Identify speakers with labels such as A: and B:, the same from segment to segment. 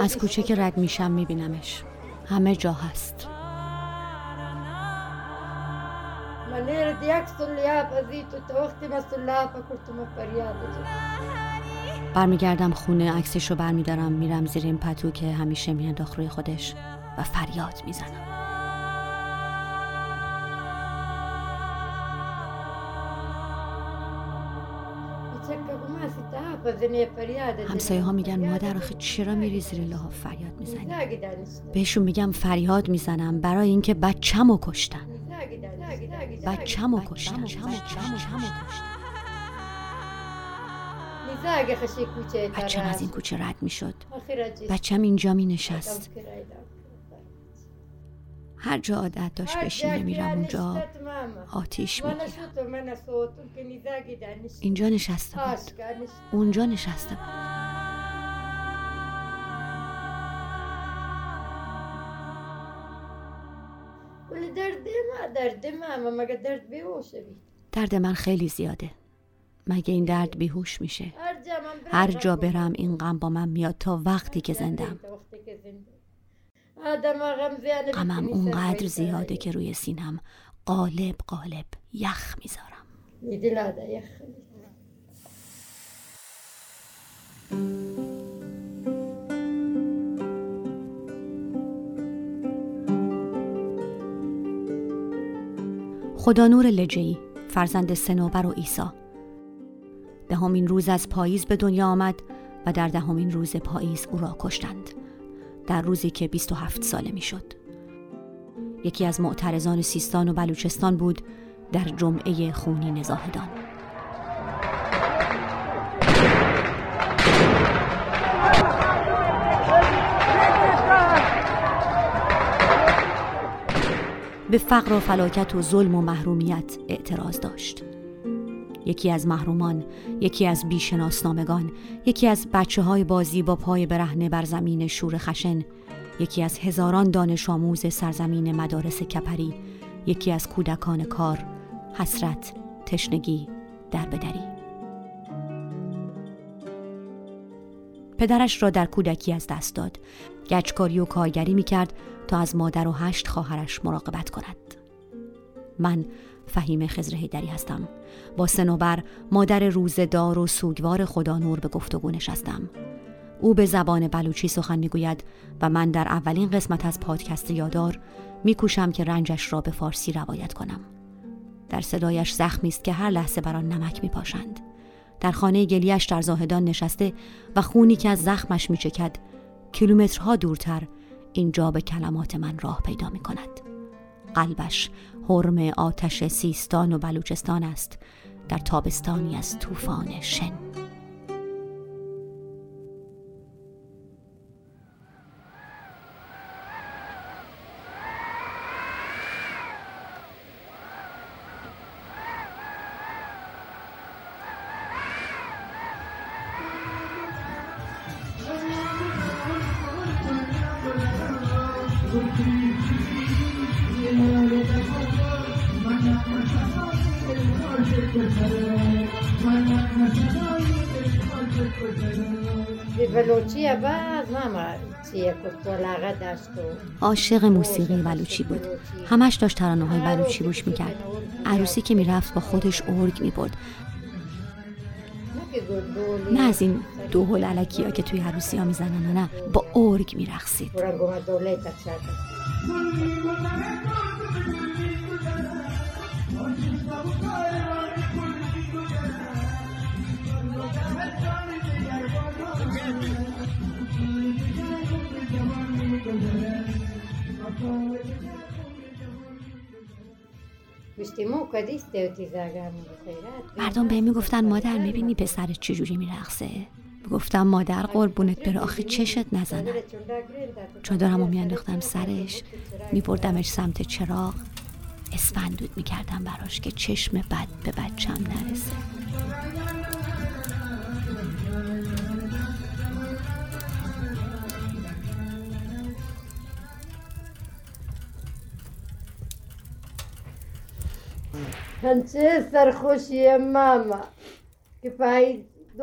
A: از کوچه که رد میشم میبینمش. همه جا هست. برمیگردم خونه عکسش رو برمیدارم میرم زیر این پتو که همیشه میانداخت روی خودش و فریاد می‌زنم. همسایه ها میگن مادر آخه چرا میری زیر لحاف فریاد می‌زنی؟ بهشون میگم فریاد می‌زنم برای اینکه بچم کشتن. بچم کشتن بچم از این کوچه رد می‌شد. بچم اینجا می نشست هر جا عادت داشت بشینه میرم اونجا آتیش می‌گیرم. اینجا نشسته بود. اونجا نشسته بود. درد من خیلی زیاده. مگه این درد بیهوش میشه؟ هر جا برم این غم با من میاد تا وقتی که زندم. غمم اونقدر زیاده که روی سینم قالب قالب یخ می‌ذارم. خدا نور لجهی فرزند سنوبر و ایسا دهمین روز از پاییز به دنیا آمد و در دهمین روز پاییز او را کشتند. در روزی که 27 ساله می‌شد. یکی از معترضان سیستان و بلوچستان بود در جمعه خونی نزاهدان به فقر و فلاکت و ظلم و محرومیت اعتراض داشت یکی از محرومان یکی از بیشناسنامگان یکی از بچه های بازی با پای برهنه بر زمین شور خشن یکی از هزاران دانش آموز سرزمین مدارس کپری یکی از کودکان کار حسرت تشنگی در بدری پدرش را در کودکی از دست داد. گچکاری و کارگری می کرد تا از مادر و هشت خواهرش مراقبت کند. من فهیم خزر هیدری هستم. با سنوبر مادر روزدار و سوگوار خدا نور به گفتگو نشستم. او به زبان بلوچی سخن می‌گوید و من در اولین قسمت از پادکست یادار میکوشم که رنجش را به فارسی روایت کنم. در صدایش زخمی است که هر لحظه بر آن نمک میپاشند. در خانه گلیش در زاهدان نشسته و خونی که از زخمش میچکد کیلومترها دورتر اینجا به کلمات من راه پیدا می کند. قلبش حرم آتش سیستان و بلوچستان است در تابستانی از طوفان شن. عاشق موسیقی بلوچی بود. همش داشت ترانه های بلوچی گوش می‌کرد. عروسی که می‌رفت با خودش ارگ می‌برد. نه از این دو هل علکی ها که توی عروسی ها می‌زنن نه با ارگ میرخصید مردم به می‌گفتن مادر می‌بینی پسرت چجوری میرقصه. گفتم مادر قربونت بره آخه چشت نزنم چادرم رو میانداختم سرش میبردمش سمت چراغ. اسفندود می‌کردم براش که چشم بد به بچم نرسه.
B: سرخوشی ماما؟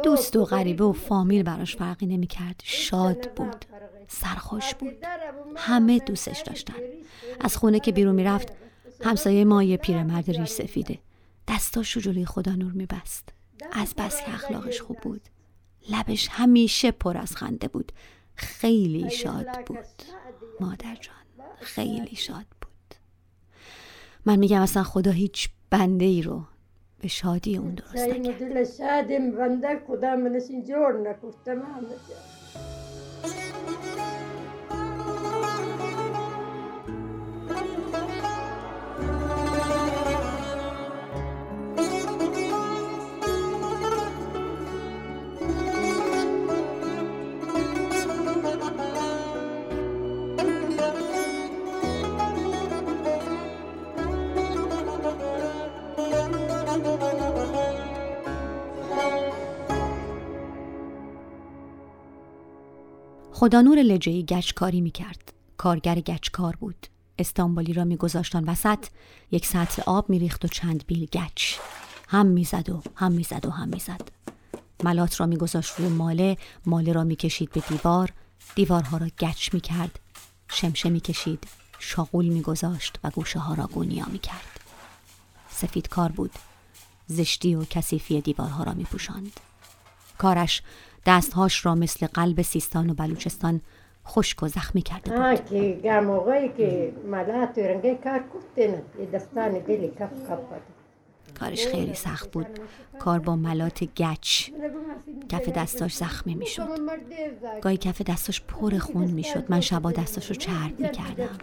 A: دوست و غریبه و فامیل براش فرقی نمی‌کرد. شاد بود. سرخوش بود. همه دوستش داشتن. از خونه که بیرون می‌رفت همسایه ما یه پیرمرد ریش سفیده. دستاش رو جلوی خدا نور میبست. از بس که اخلاقش خوب بود. لبش همیشه پر از خنده بود. خیلی شاد بود. مادر جان خیلی شاد بود. من میگم اصلا خدا هیچ بنده ای رو به شادی اون درست نکرد بنده خدا منش جور نکرد تمام خدا نور لجهی گچکاری می کرد. کارگر گچکار بود. استانبولی را میگذاشتان وسط. یک سطل آب میریخت و چند بیل گچ. هم می‌زد و هم می‌زد و هم می‌زد. ملات را میگذاشت روی ماله. ماله را می‌کشید به دیوار. دیوارها را گچ می‌کرد. شمشه می‌کشید. شاغول میگذاشت و گوشه ها را گونیا می‌کرد. سفید کار بود. زشتی و کثیفی دیوارها را میپوشاند. کارش دستهاش را مثل قلب سیستان و بلوچستان خشک و زخمی کرده بود.
B: که موقعی که ملات رنگه کار کفتن دستان دلی کف کف
A: کارش خیلی سخت بود. کار با ملات گچ. کف دستاش زخمی می‌شد. گاهی کف دستاش پر خون می‌شد. من شبا دستاش رو چرب می‌کردم.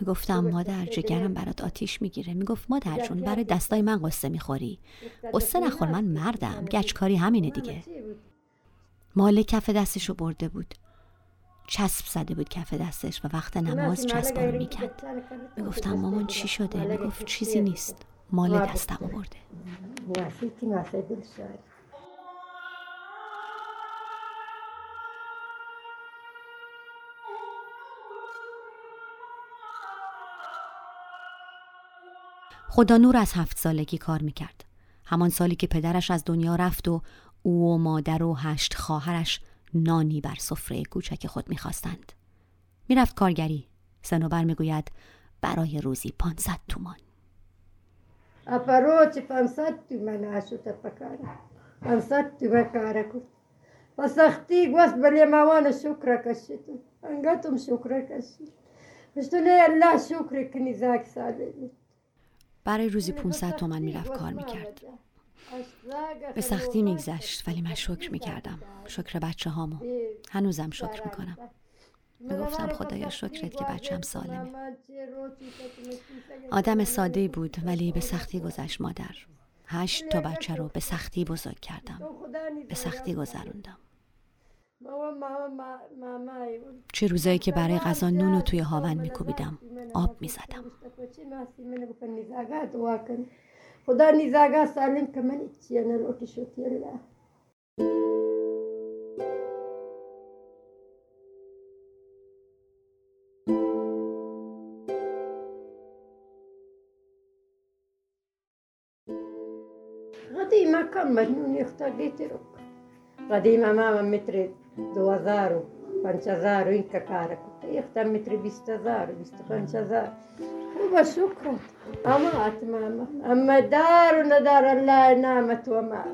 A: می‌گفتم مادر جگرم برات آتیش می‌گیره. می‌گفت مادر جون برای دستای من قصه می‌خوری. قصه نخور من مردم. گچکاری همینه دیگه. مال کف دستش رو برده بود. چسب زده بود کف دستش و وقت نماز چسبا رو می‌کند می‌گفتم مامان چی شده؟ می‌گفت چیزی نیست. مال دستم برده. خدا نور از هفت سالگی کار می‌کرد. همان سالی که پدرش از دنیا رفت و او و مادر و هشت خواهرش نانی بر سفره کوچک خود می‌خواستند. می‌رفت کارگری. سنوبر می‌گوید برای روزی پانصد تومان.
B: اپروچ پانصد تومان آشو پکاره. پانصد تومان کاره کود. و سختی گوست بلی موان شکر کشید. انگتم شکر کشید. مشتونه الله شکر کنی زاک ساله
A: برای روزی 500 تومن می‌رفت کار می‌کرد. به سختی میگذشت ولی من شکر می‌کردم. شکر بچه هامو هنوزم شکر می‌کنم. می‌گفتم خدایا شکرت که بچم سالمه. آدم ساده بود ولی به سختی گذشت مادر. هشت تا بچه رو به سختی بزرگ کردم. به سختی گذروندم. چه روزایی که برای غذا نون رو توی هاون میکوبیدم آب می‌زدم
B: خدا نیزاگا سالم که من قديمة كان مجنون يختار ديتروك قديمة ماما میترید 2000 این اینکا کار کوتا بیست متر 20000 25000خوبه شکرت اما اتماما اما دار و ندار الله نامت و ما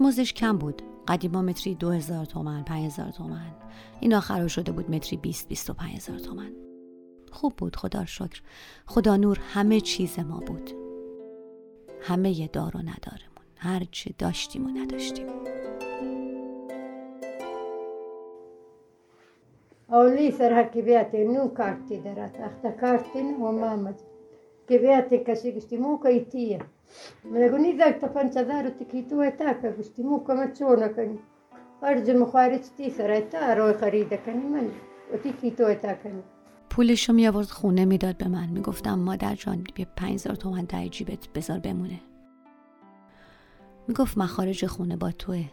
A: موزش کم بود قدیما متری دو 2000 تومن هزار تومن این آخر شده بود متری 20 25000 تومن خوب بود خدا شکر خدا نور همه چیز ما بود همه ی دار و ندارمون هر چی داشتیم و نداشتیم
B: أولي سرها كبياتي نو كارتي درات أختا كارتين ومامد كبياتي كشي قشتي مو كيتية من أقولني ذاك تفنش ذارو تكيتو تاكا قشتي مو كما تشونا كني أرجو مخارج تي سرها روی خریده کنی من و تیکیتو تاکنی
A: پولشو می آورد خونه می‌داد به من. می‌گفتم مادر جان بیا پنج هزار تومن در جیبت بذار بمونه. می‌گفت مخارج خونه با توه.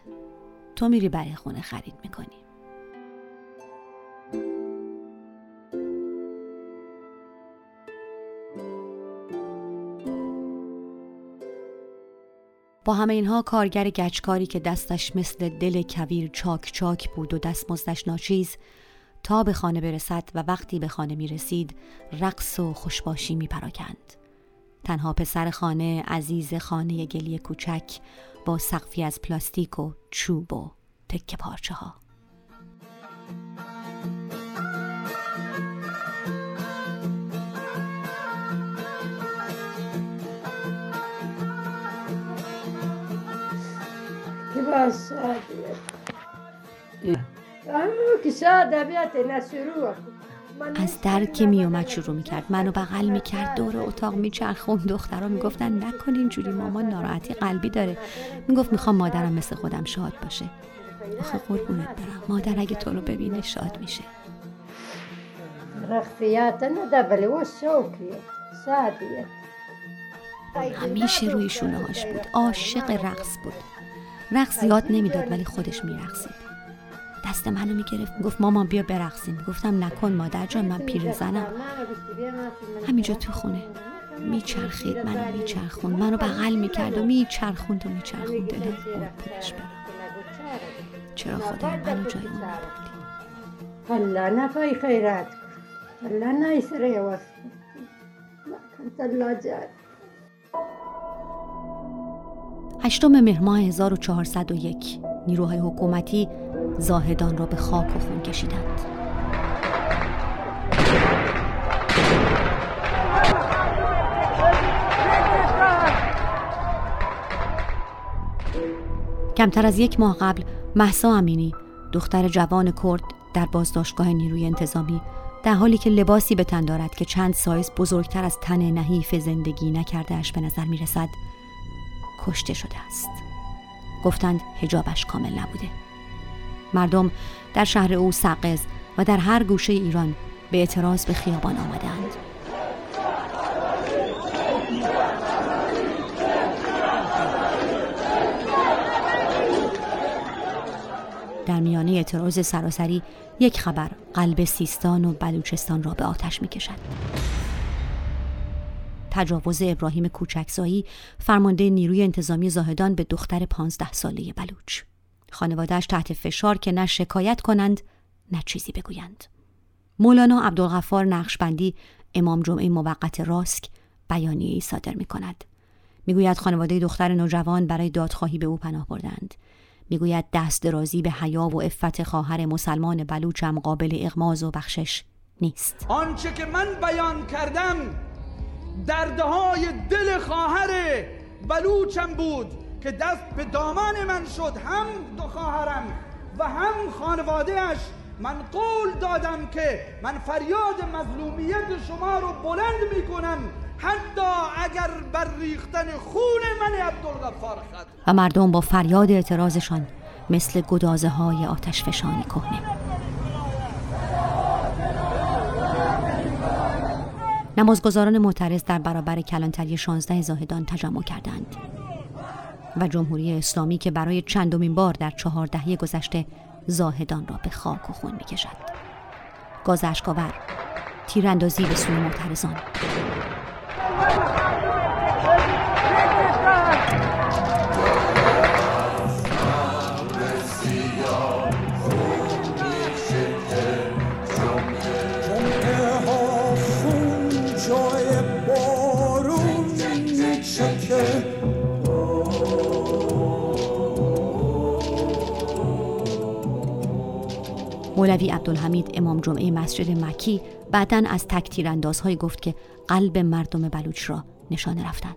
A: تو میری برای خونه خرید می‌کنی. با همه اینها کارگر گچکاری که دستش مثل دل کویر چاک چاک بود و دستمزدش ناچیز تا به خانه برسد و وقتی به خانه می رسید رقص و خوشباشی می پراکند. تنها پسر خانه عزیز خانه گلی کوچک با سقفی از پلاستیک و چوب و تکه پارچه ها. از در که می اومد شروع می کرد. منو بغل می کرد. دور اتاق می چرخون دخترها می گفتن نکن اینجوری مامان ناراحتی قلبی داره. می گفت می‌خوام مادرم مثل خودم شاد باشه. آخه قربونت برم. مادر اگه تو رو ببینه شاد میشه. همیشه روی شونه هاش بود. عاشق رقص بود. رقص زیاد نمی‌داد ولی خودش میرقصید. دست منو می‌گرفت گفت مامان بیا برقصیم. گفتم نکن مادر جان من پیرزنم همینجا تو خونه. میچرخید منو میچرخوند. منو بغل می‌کرد و میچرخوند و میچرخوند. دلم خودش برم. چرا خدای منو جای اون
B: نبردی الله نفای خیرات الله نایسره واسه الله جان.
A: هشتم مهر ماه 1401 نیروهای حکومتی زاهدان را به خاک و خون کشیدند. کمتر از یک ماه قبل محسا امینی دختر جوان کرد در بازداشتگاه نیروی انتظامی در حالی که لباسی به تن دارد که چند سایز بزرگتر از تن نحیف زندگی نکردهش به نظر می رسد کشته شده است. گفتند هجابش کامل نبوده. مردم در شهر او سقز و در هر گوشه ایران به اعتراض به خیابان آمدند. در میانه اعتراض سراسری یک خبر قلب سیستان و بلوچستان را به آتش می کشد. تجاوز ابراهیم کوچکزایی فرمانده نیروی انتظامی زاهدان به دختر پانزده ساله بلوچ. خانوادهش تحت فشار که نه شکایت کنند نه چیزی بگویند. مولانا عبدالغفار نقشبندی امام جمعه موقت راسک بیانیه ای صادر می کند می‌گوید خانواده دختر نوجوان برای دادخواهی به او پناه بردند. می‌گوید دست درازی به حیا و عفت خواهر مسلمان بلوچم قابل اغماز و بخشش نیست.
C: آنچه که من بیان کردم دردهای دل خواهر بلوچم بود که دست به دامان من شد هم دو خواهرم و هم خانوادهش من قول دادم که من فریاد مظلومیت شما رو بلند می کنم حتی اگر بر ریختن خون من عبدالغفار خد
A: و مردم با فریاد اعتراضشان مثل گدازه های آتش فشانی کهنه. نمازگزاران معترض در برابر کلانتری 16 زاهدان تجمع کردند. و جمهوری اسلامی که برای چندمین بار در چهار دهه گذشته زاهدان را به خاک و خون می‌کشد. گاز اشکاور تیراندازی به سوی معترضان. مولوی عبدالحمید امام جمعه مسجد مکی بعدا از تک تیراندازهایی گفت که قلب مردم بلوچ را نشانه رفتند.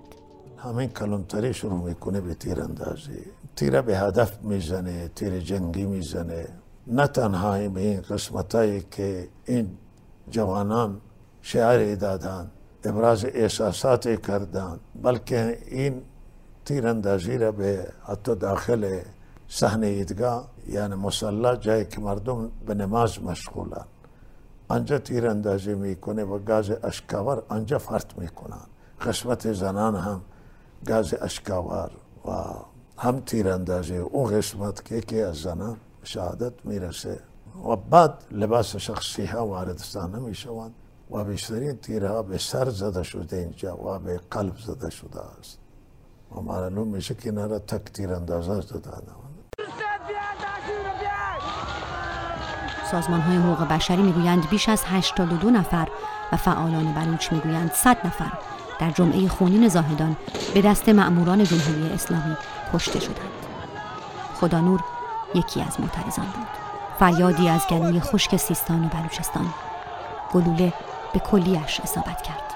D: همین کلانتری شروع می‌کنه به تیراندازی. تیره به هدف می‌زنه تیر جنگی می‌زنه. نه تنها این قسمتایی که این جوانان شعر دادن ابراز احساسات کردن بلکه این تیراندازی را به حتی داخل صحنه ایدگاه یعنی مسلح جایی که مردم به نماز مشغولن. آنجا تیر اندازی می‌کنه و گاز اشکاور آنجا فرط می‌کنن. قسمت زنان هم گاز اشکاور و هم تیر اندازی اون قسمت که یکی از زنان شهادت می‌رسه. و بعد لباس شخصی ها واردستان می‌شوند و بیشترین تیرها به سر زده شده اینجا و به قلب زده شده است. معلوم میشه که را تک تیر اندازه
A: سازمان های حقوق بشری می‌گویند بیش از 82 نفر و فعالان بلوچ می‌گویند 100 نفر در جمعه خونین زاهدان به دست مأموران جمهوری اسلامی کشته شدند. خدا نور یکی از معترضان بود. فریادی از گلوی خشک سیستان و بلوچستان. گلوله به کلیش اصابت کرد.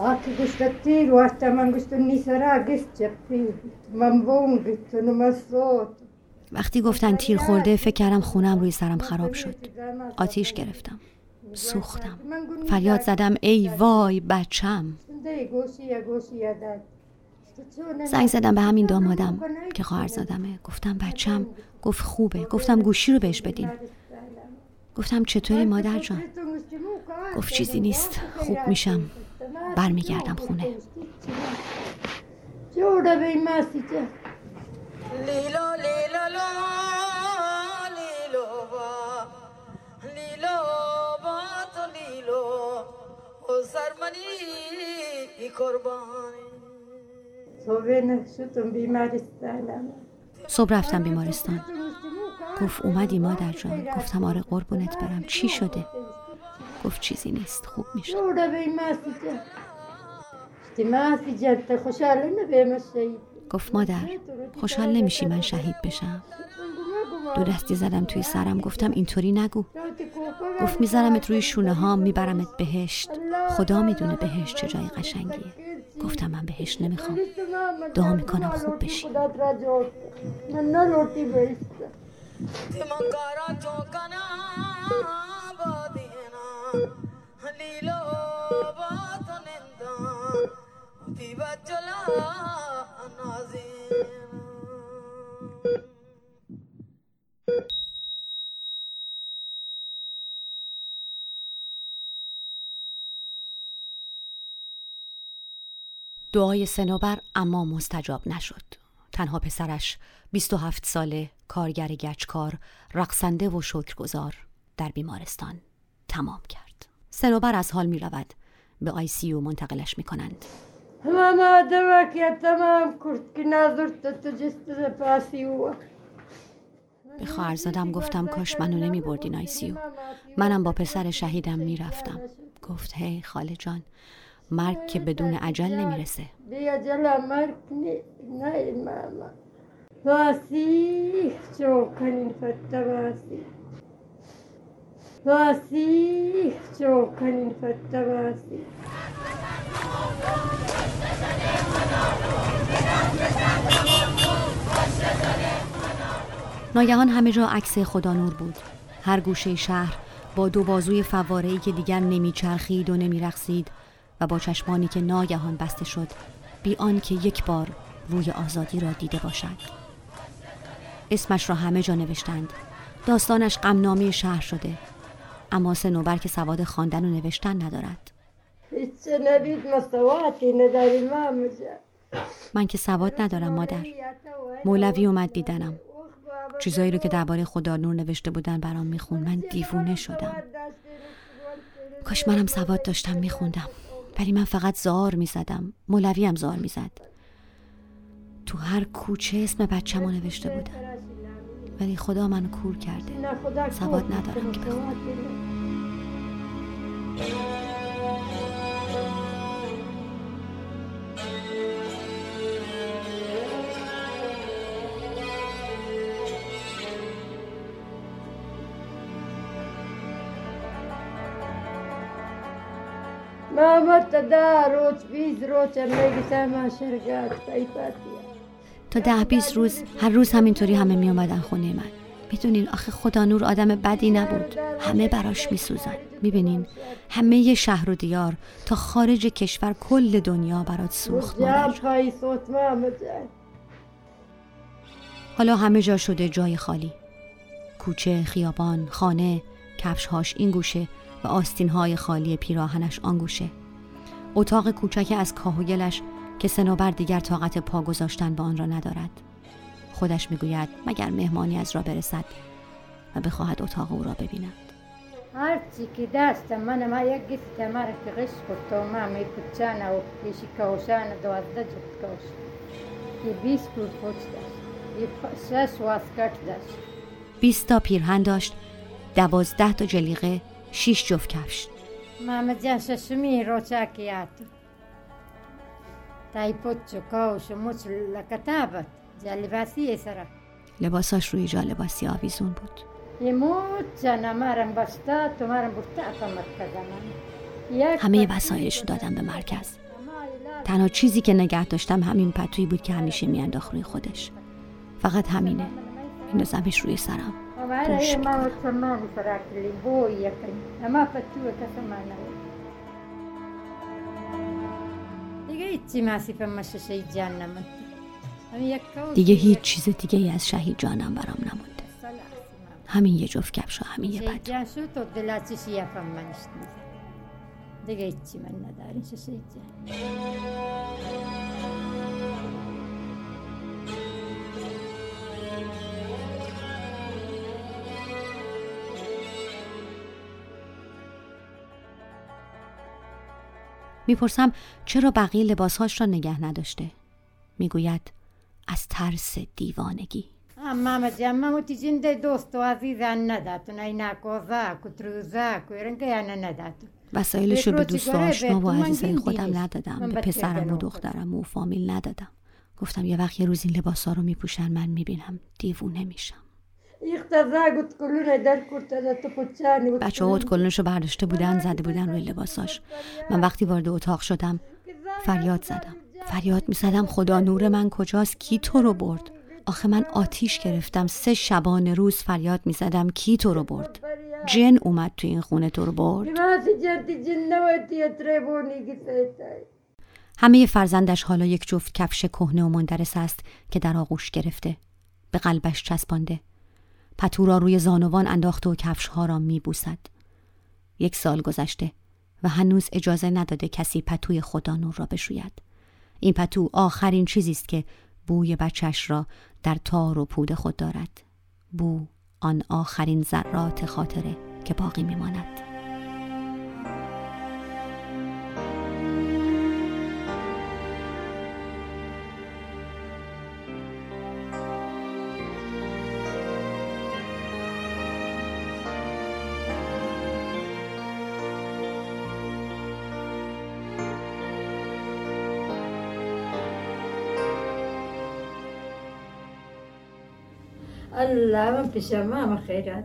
B: Aki gusta tiru, hasta man gusta ni sara gischapi, man bongi, to no masot.
A: وقتی گفتن تیر خورده فکر کردم خونم روی سرم خراب شد آتیش گرفتم سوختم فریاد زدم ای وای بچم زنگ زدم به همین دامادم که خواهر زادمه گفتم بچم گفت خوبه گفتم گوشی رو بهش بدین گفتم چطوری مادر جان گفت چیزی نیست خوب میشم برمیگردم خونه.
B: صبح
A: رفتم بیمارستان. گفت اومدی مادر جان. گفتم آره قربونت برم. چی شده؟ گفت چیزی نیست. خوب میشه گفت مادر خوشحال نمیشی من شهید بشم؟ دو دستی زدم توی سرم گفتم اینطوری نگو. گفت میذارمت روی شونه ها میبرمت بهشت. خدا می‌دونه بهشت چه جای قشنگیه. گفتم من بهشت نمی‌خوام. دعا می‌کنم خوب بشی. دعای سنوبر اما مستجاب نشد. تنها پسرش 27 ساله کارگر گچکار رقصنده و شکرگزار در بیمارستان تمام کرد. سنوبر از حال می رود به آی سی او منتقلش می کنند
B: دواك يا تمام كرت كنا زرت تجست پاسی و
A: به خواهرزادم گفتم کاش منو نمی بردین آی سی او. منم با پسر شهیدم می رفتم گفت هی خاله جان مرگ که بدون عجل نمی‌رسه.
B: بیا جلا مرکنی نه ماما. باسی چوکنین فتا باسی باسی چوکنین فتا باسی
A: ناگهان همه جا عکس خدا نور بود. هر گوشه شهر با دو بازوی فواره‌ای که دیگر نمیچرخید و نمیرقصید و با چشمانی که ناگهان بسته شد بی آنکه یک بار روی آزادی را دیده باشد. اسمش را همه جا نوشتند. داستانش غمنامه شهر شده. اما سنوبر که سواد خواندن و نوشتن ندارد. من که سواد ندارم مادر. مولوی اومد دیدنم. چیزایی رو که درباره خدا نور نوشته بودن برام میخون من دیوونه شدم. کاش منم سواد داشتم میخوندم. ولی من فقط زار می‌زدم. مولوی هم زار می‌زد. تو هر کوچه اسم بچه‌مو نوشته بودن. ولی خدا منو کور کرده. سواد. ندارم که بخونم.
B: ماما تدا روچ بیز روچ میگی سما شرگات تایپاتیا
A: تا ده بیست روز هر روز همینطوری همه می اومدن خونه من. می‌دونین آخه خدا نور آدم بدی نبود. همه براش میسوزن. می‌بینین؟ همه شهر و دیار تا خارج کشور کل دنیا برات سوخت حالا همه جا شده جای خالی. کوچه، خیابان، خانه، کفشهاش این گوشه. و آستینهای خالی پیراهنش آن گوشه. اتاق کوچک از کاه و گلش که سنوبر دیگر طاقت پا گذاشتن به آن را ندارد. خودش می‌گوید مگر مهمانی از را برسد و بخواهد اتاق او را ببیند.
B: هرچی که داشتم من ما یک گفت مرا که غش کرد و ما می کچانه و پیشی کوشان دوازده جفت کوش یه بیست کور پوچ داشت یه شش واسکت داشت
A: بیست تا پیرهن داشت دوازده تا جلیقه شیش جفت کفش.
B: ماما جان ششمی روچاکیاتو تای پوچو کوش و موچ لکتابت جالباسی سرا.
A: لباساش روی جا لباسی آویزون بود.
B: یه موچ جانا مارم بستا تو مارم برتا اقامت کدام
A: همه وسایلش رو دادم به مرکز. تنها چیزی که نگه داشتم همین پتویی بود که همیشه میانداخت روی خودش. فقط همینه. میندازمش روی سرم.
B: Ma boy yakin. Ama patu kasamana. دیگه هیچی ماسیف مششه جهنم هم یک کاوش
A: دیگه هیچ چیز دیگه ای از شهید جانم برام نمونده همین یه جفت کفش و همین یه
B: منشت دیگه هیچی من نداریم ششه جان
A: می‌پرسم چرا بقیه لباسهاش را نگه نداشته؟ می‌گوید از ترس دیوانگی.
B: جان ماما تی جنده دوست و عزیزان نداتو نینا کوزا کتروزا کویرنگه یانا نداتو
A: وسایلش رو به دوست آشنا و عزیزای خودم. ندادم. به پسرم و دخترم و فامیل ندادم. گفتم یه وقت یه روز این لباسا رو میپوشن من می‌بینم دیوونه میشم. بچه ها کلنشو برداشته بودن زده بودن روی لباساش. من وقتی وارد اتاق شدم فریاد زدم. فریاد می‌زدم خدا نور من کجاست؟ کی تو رو برد؟ آخه من آتیش گرفتم سه شبانه روز فریاد می‌زدم کی تو رو برد؟ جن اومد تو این خونه تو رو برد. همه فرزندش حالا یک جفت کفش کهنه و مندرس است که در آغوش گرفته به قلبش چسبانده. پتو را روی زانوان انداخته و کفشها را میبوسد. یک سال گذشته و هنوز اجازه نداده کسی پتوی خدا نور را بشوید. این پتو آخرین چیزی است که بوی بچش را در تار و پود خود دارد. بو آن آخرین ذرات خاطره که باقی میماند.
B: الله ما فيش ماما خيرات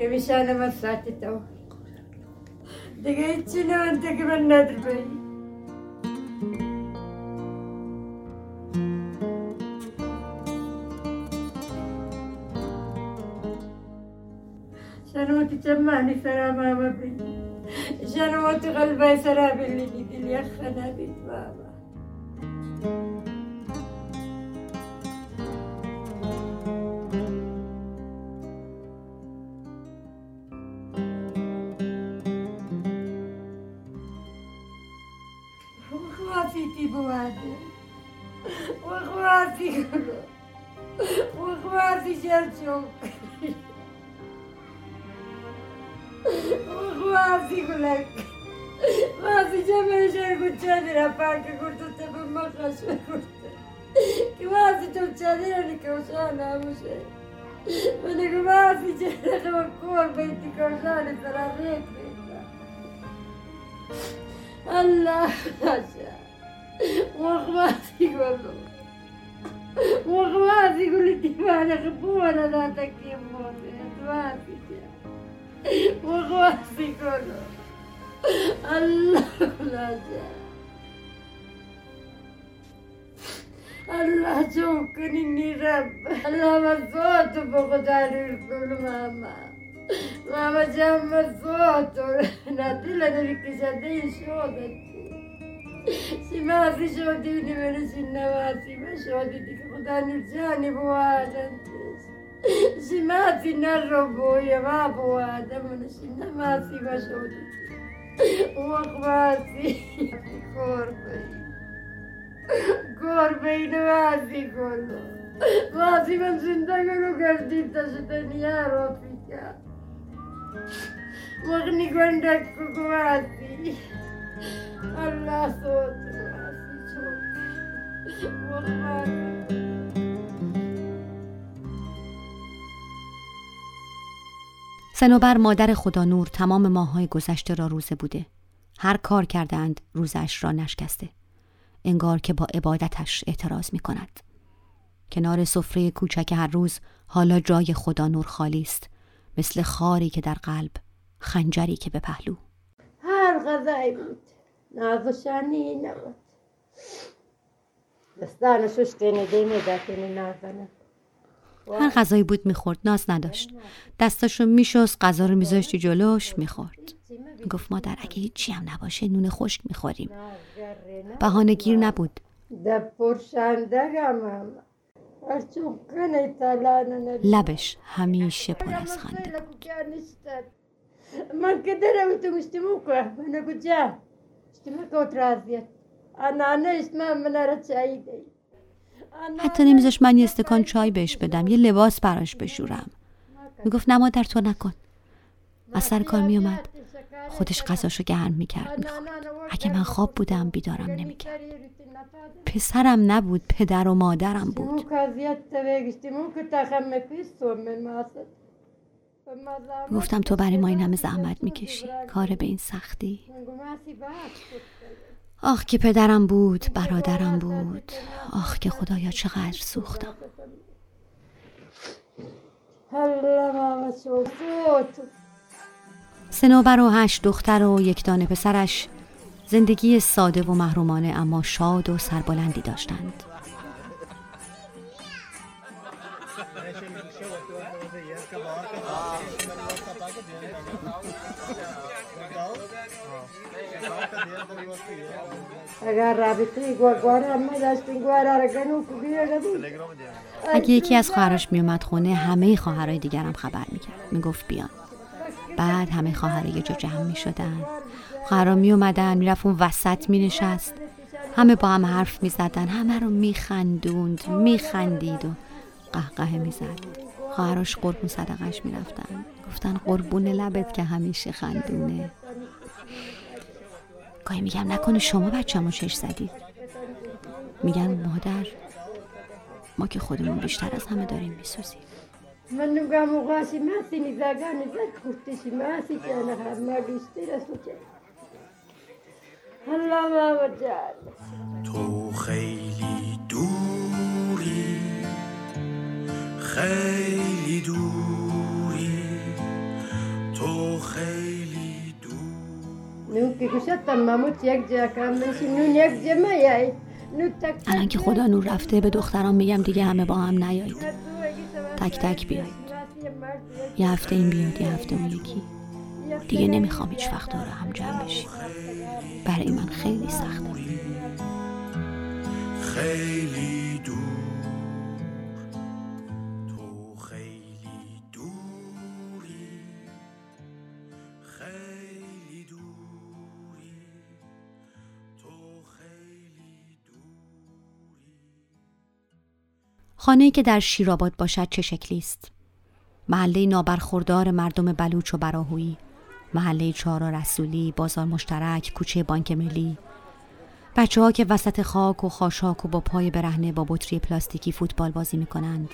B: كمشانة مرساتي تو دقيت شنو أنت قبل نادر تجمعني سلامة ما بي جنوة غلبة سلام اللي قد اليخنا بي مكور بيتك وشالي سراريك بيتك الله عشان واخواتي يقولوا واخواتي يقولوا تبانا خبونا لا تكيمون اخواتي واخواتي يقولوا الله لا الله شوكني رب الله مبسوط بخداري الكل ماما Mama ci ha ammazzato, Natilla devi che c'è dei soldi. Si ma si soldi di me ne si innavati, ma soldi di il Gianni puata. Si ma si narroboia, ma puata, ma ne si innavati, ma soldi. Uakmati, corpi. Corpi in avanti con Ma si ma sentagano cardita se teniamo a piccare. مغنی گندک کوکواتی الله صوت
A: سنوبر مادر خدا نور تمام ماهای گذشته را روزه بوده. هر کار کردند روزش را نشکسته. انگار که با عبادتش اعتراض می کند کنار سفره کوچک هر روز حالا جای خدا نور خالی است. مثل خاری که در قلب خنجری که به پهلو.
B: هر غذایی بود. نازشانی نبود. نازنه
A: هر غذایی بود می‌خورد ناز نداشت. دستاشو میشست غذا رو میذاشتی جلوش می‌خورد. می‌گفت مادر اگه هیچی هم نباشه نون خشک می‌خوریم. بهانه گیر نبود.
B: ده پرشندگم هم
A: لبش همیشه پر از خنده بود.
B: من كده قلت مشتموكة أنا قلت جا اشتموكة وترازيت أنا أنا اسمها من رتشايدي
A: حتی نمیذاش من یه استکان چای بهش بدم یه لباس براش بشورم. می‌گفت نه مادر تو نکن. از سر کار میومد. خودش غذاشو گرم می‌کرد. می‌خورد. اگه من خواب بودم بیدارم نمی‌کرد. پسرم نبود پدر و مادرم بود. گفتم تو برای ما این همه زحمت می‌کشی. کار به این سختی. آخ که پدرم بود برادرم بود. آخ که خدایا چقدر سوختم. سنوبر و هشت دختر و یک دانه پسرش زندگی ساده و محرومانه اما شاد و سربلندی داشتند. اگه یکی از خواهرش میومد خونه همه خواهرای دیگرم خبر می‌کرد. می‌گفت بیان. بعد همه خواهرها یه جا جمع می‌شدن خواهرها میومدن می‌رفت اون وسط مینشست همه با هم حرف می‌زدن همه رو میخندوند میخندید و قهقه می‌زد خواهراش قربون صدقش می‌رفتن گفتن قربون لبت که همیشه خندونه. گاهی میگم نکنه شما بچه‌مو شش زدید. میگن مادر ما که خودمون بیشتر از همه داریم میسوزیم.
B: من نگاه مقاسی ماسی نزاگان زد کفتشی ماسی که انا هم ما از تو هلا ماما جان
E: تو خیلی دوری خیلی دوری تو خیلی دور
B: نون که گوشتم ماموت یک جا کم بشی نون یک جا تک
A: الان که خدا نور رفته به دخترام میگم دیگه همه با هم نیایید تک تک بیایید یه هفته این بیاد یه هفته اون یکی. دیگه نمی‌خوام هیچ وقت داره هم جمع بشیم. برای من خیلی سخته.
E: خیلی
A: خانه‌ای که در شیرآباد باشد چه شکلی است؟ محله نابرخوردار مردم بلوچ و براهویی محله چارا رسولی بازار مشترک کوچه بانک ملی. بچه ها که وسط خاک و خاشاک و با پای برهنه با بطری پلاستیکی فوتبال بازی می کنند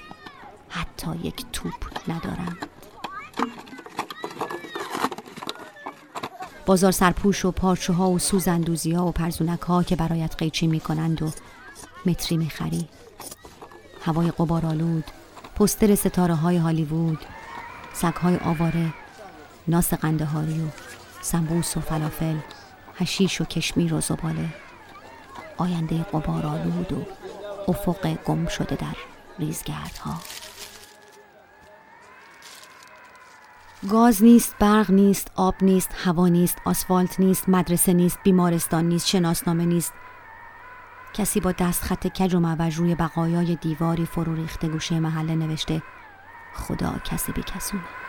A: حتی یک توپ ندارند. بازار سرپوش و پارچه ها و سوزندوزی ها و پرزونک ها که برایت قیچی می کنند و متری می خری هوای قبارآلود پستر ستاره های هالیوود سگ های آواره ناس قندهاری و سمبوس و فلافل هشیش و کشمیر و زباله آینده قبارآلود و افق گم شده در ریزگردها گاز نیست، برق نیست، آب نیست، هوا نیست، آسفالت نیست، مدرسه نیست، بیمارستان نیست، شناسنامه نیست. کسی با دست خط کج و معوج روی بقایای دیواری فرو ریخته گوشه محله نوشته خدا کسی بکسونه.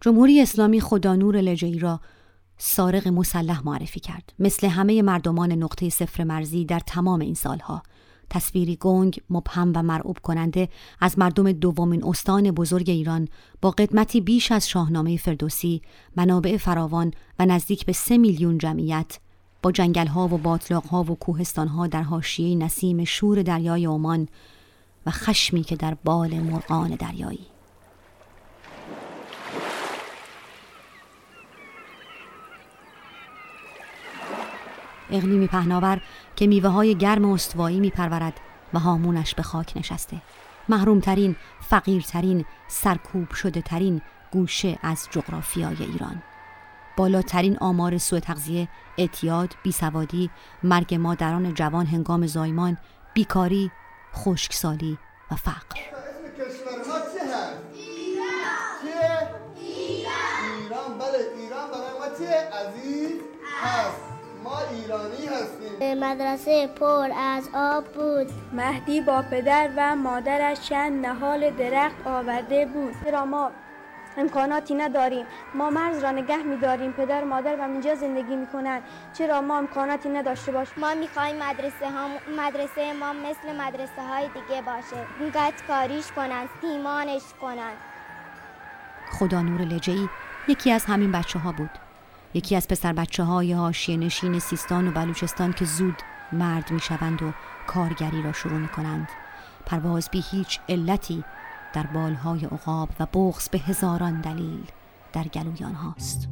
A: جمهوری اسلامی خدا نور لجهی را سارق مسلح معرفی کرد. مثل همه مردمان نقطه صفر مرزی در تمام این سالها. تصویری گنگ مبهم و مرعوب کننده از مردم دومین استان بزرگ ایران با قدمتی بیش از شاهنامه فردوسی منابع فراوان و نزدیک به سه میلیون جمعیت با جنگلها و باطلاقها و کوهستانها در حاشیه نسیم شور دریای عمان و خشمی که در بال مرغان دریایی. اقلیمی پهناور که میوه های گرم استوایی میپرورد و هامونش به خاک نشسته. محرومترین فقیرترین سرکوب شده ترین گوشه از جغرافیای ایران. بالاترین آمار سوء تغذیه اعتیاد بیسوادی مرگ مادران جوان هنگام زایمان بیکاری خشکسالی و فقر؟
F: ایران. چیه؟ ایران. بله ایران برای ما چه؟ عزیز. هست. هستیم
G: مدرسه پر از آب بود.
H: مهدی با پدر و مادرش چند نهال درخت آورده بود. چرا ما امکاناتی نداریم. ما مرز را نگه میداریم. پدر و مادر و اینجا زندگی می‌کنن چرا ما امکاناتی نداشته باشیم؟
G: ما می‌خوایم مدرسه, هم مدرسه ما مثل مدرسه های دیگه باشه. اینقدر کاریش کنن سیمانش کنن
A: خدا نور لجهی یکی از همین بچه ها بود. یکی از پسر بچه های هاشیه نشین سیستان و بلوچستان که زود مرد می شوند و کارگری را شروع می کنند پرواز بی هیچ علتی در بالهای عقاب و بغز به هزاران دلیل در گلوی آنهاست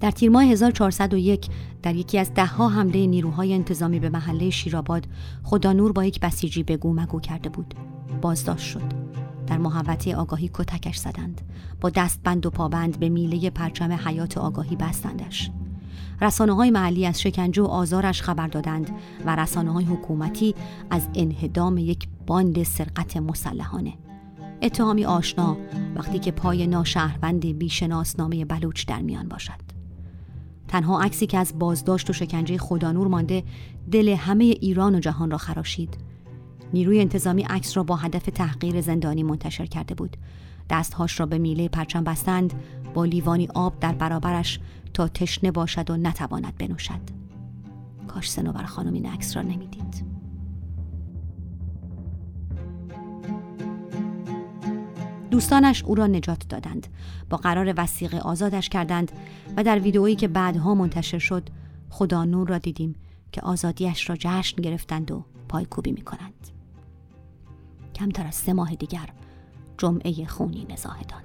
A: در تیر ماه 1401 در یکی از دهها حمله نیروهای انتظامی به محله شیرآباد خدا نور با یک بسیجی بگو مگو کرده بود. بازداشت شد. در محوطه آگاهی کتکش زدند. با دستبند و پابند به میله پرچم حیات آگاهی بستندش. رسانه های محلی از شکنجه و آزارش خبر دادند و رسانه های حکومتی از انهدام یک باند سرقت مسلحانه. اتهامی آشنا وقتی که پای ناشهروند بیشناسنامه بلوچ در میان باشد. تنها عکسی که از بازداشت و شکنجه خدانور مانده دل همه ایران و جهان را خراشید. نیروی انتظامی عکس را با هدف تحقیر زندانی منتشر کرده بود. دستهاش را به میله پرچم بستند با لیوانی آب در برابرش تا تشنه باشد و نتواند بنوشد. کاش سنوبر خانم این عکس را نمی‌دید. دوستانش او را نجات دادند. با قرار وسیقه آزادش کردند و در ویدئویی که بعدها منتشر شد خدا نور را دیدیم که آزادیش را جشن گرفتند و پایکوبی می کنند. کمتر از سه ماه دیگر جمعه خونی نزاهدان.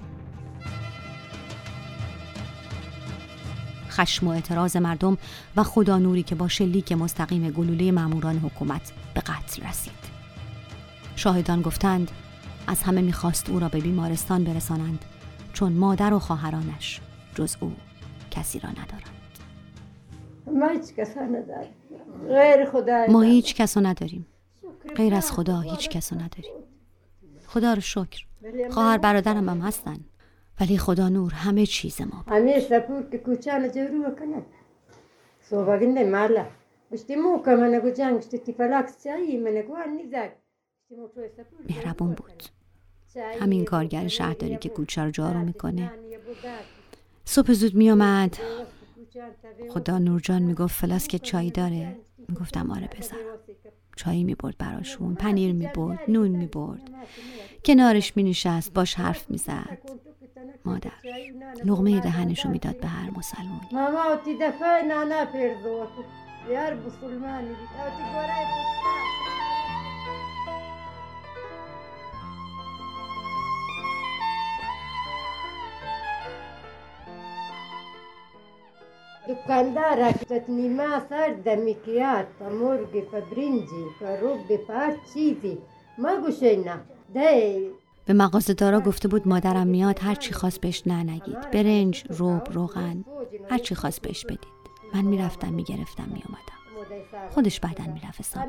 A: خشم و اعتراض مردم و خدا نوری که با شلیک مستقیم گلوله ماموران حکومت به قتل رسید. شاهدان گفتند از همه می‌خواست او را به بیمارستان برسانند چون مادر و خواهرانش جز او کسی را ندارند.
B: ما هیچ کس نداریم. غیر خدا
A: ما هیچ کس نداریم. غیر از خدا هیچ کس رو نداریم خدا رو شکر. خواهر برادرم هم هستن. ولی خدا نور همه چیز ما
B: که که
A: مهربون بود. همین کارگر شهرداری که کوچه رو جارو می‌کنه. صبح زود میامد خدا نورجان می‌گفت فلاسک چای داره. می‌گفتم آره پسرم. چای می‌برد براشون پنیر می‌برد نون می‌برد. کنارش مینشست باش حرف می‌زد. مادر لغمه دهنشو می‌داد به هر
B: بسلمانی کنده رکتت نیمه سر دمیکیات پا مرگ پا برنجی پا روب هر چیزی مگو نه ده
A: به مغازه‌دارا گفته بود مادرم میاد هر چی خواست بهش نه نگید برنج روب روغن هر چی خواست بهش بدید من می‌رفتم می‌گرفتم میومدم خودش بعدا می‌رفت حساب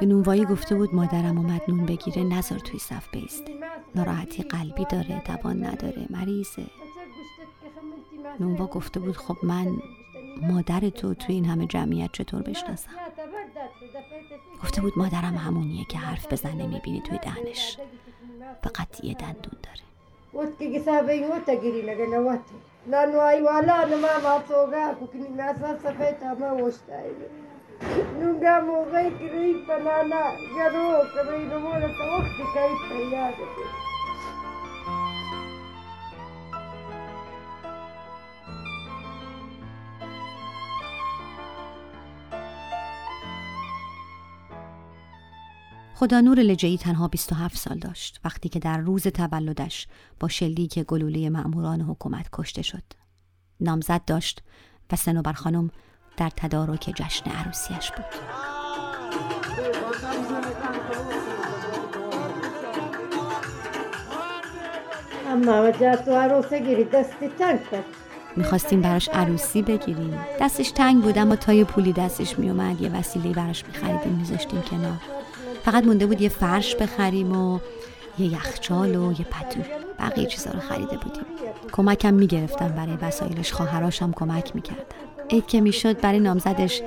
A: به نونوایی گفته بود مادرم اومد نون بگیره نزار توی صف بیسته ناراحتی قلبی داره دوان نداره مریضه نونوا گفته بود خب من مادر تو توی این همه جمعیت چطور بشناسم گفته بود مادرم همونیه که حرف بزنه می‌بینی توی دهنش فقط یه دندون داره
B: وقت که گسابه این وقت گیری نگه نواتی نانوایی والا نما ما توگا ککنی ناسا
A: خدا نور لجهی تنها 27 سال داشت وقتی که در روز تولدش با شلیک گلوله مأموران حکومت کشته شد. نامزد داشت و سنوبر خانم در تدارک جشن عروسیش بود.
B: اما وجه تو عروسه گیری دستی تنگ کرد
A: می‌خواستیم براش عروسی بگیریم دستش تنگ بود اما تا یه پولی دستش میومد یه وسیله براش میخریدیم میذاشتیم کنار فقط مونده بود یه فرش بخریم و یه یخچال و یه پتو. بقیه چیزا رو خریده بودیم. کمکم می‌گرفتم برای وسایلش. خواهراشم کمک می‌کردن. عید که می‌شد برای نامزدش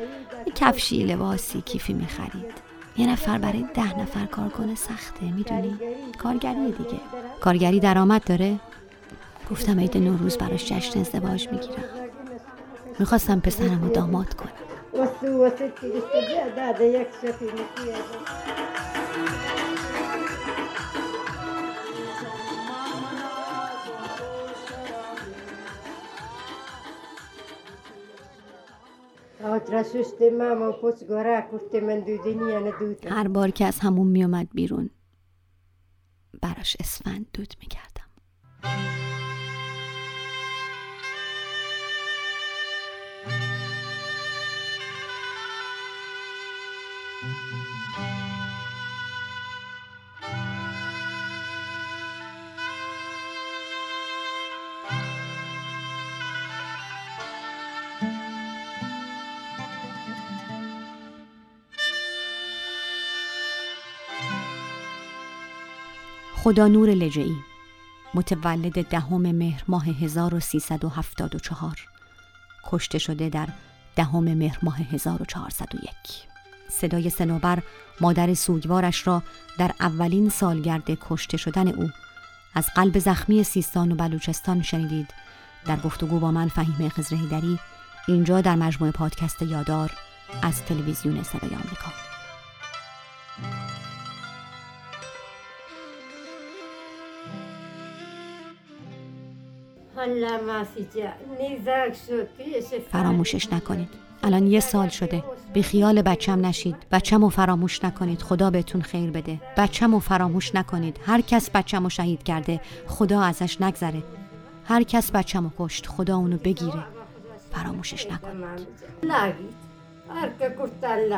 A: یه کفشی لباسی کیفی می‌خرید. یه نفر برای ده نفر کار کنه سخته می‌دونی؟ کارگری دیگه. کارگری درآمد داره. گفتم عید نوروز براش جشن ازدواج می‌گیرم. می‌خواستم پسرم رو داماد کنم.
B: وسو وسط که گشته داده یک شفی ندوده
A: هر بار که از همون میومد بیرون براش اسفند دود می‌کردم خدا نور لجعی متولد دهم مهر ماه 1374 کشته شده در دهم مهر ماه 1401 صدای سنوبر مادر سوگوارش را در اولین سالگرد کشته شدن او از قلب زخمی سیستان و بلوچستان شنیدید. در گفتگو با من فهیم خزرهیدری اینجا در مجموعه پادکست یادار از تلویزیون صدای آمریکا. فراموشش نکنید. الان یه سال شده. بی خیال بچم نشید. بچم و فراموش نکنید. خدا بهتون خیر بده. بچم و فراموش نکنید. هر کس بچم و شهید کرده خدا ازش نگذره. هر کس بچم و کشت خدا اونو بگیره. فراموشش نکنید.
B: هر که کشتن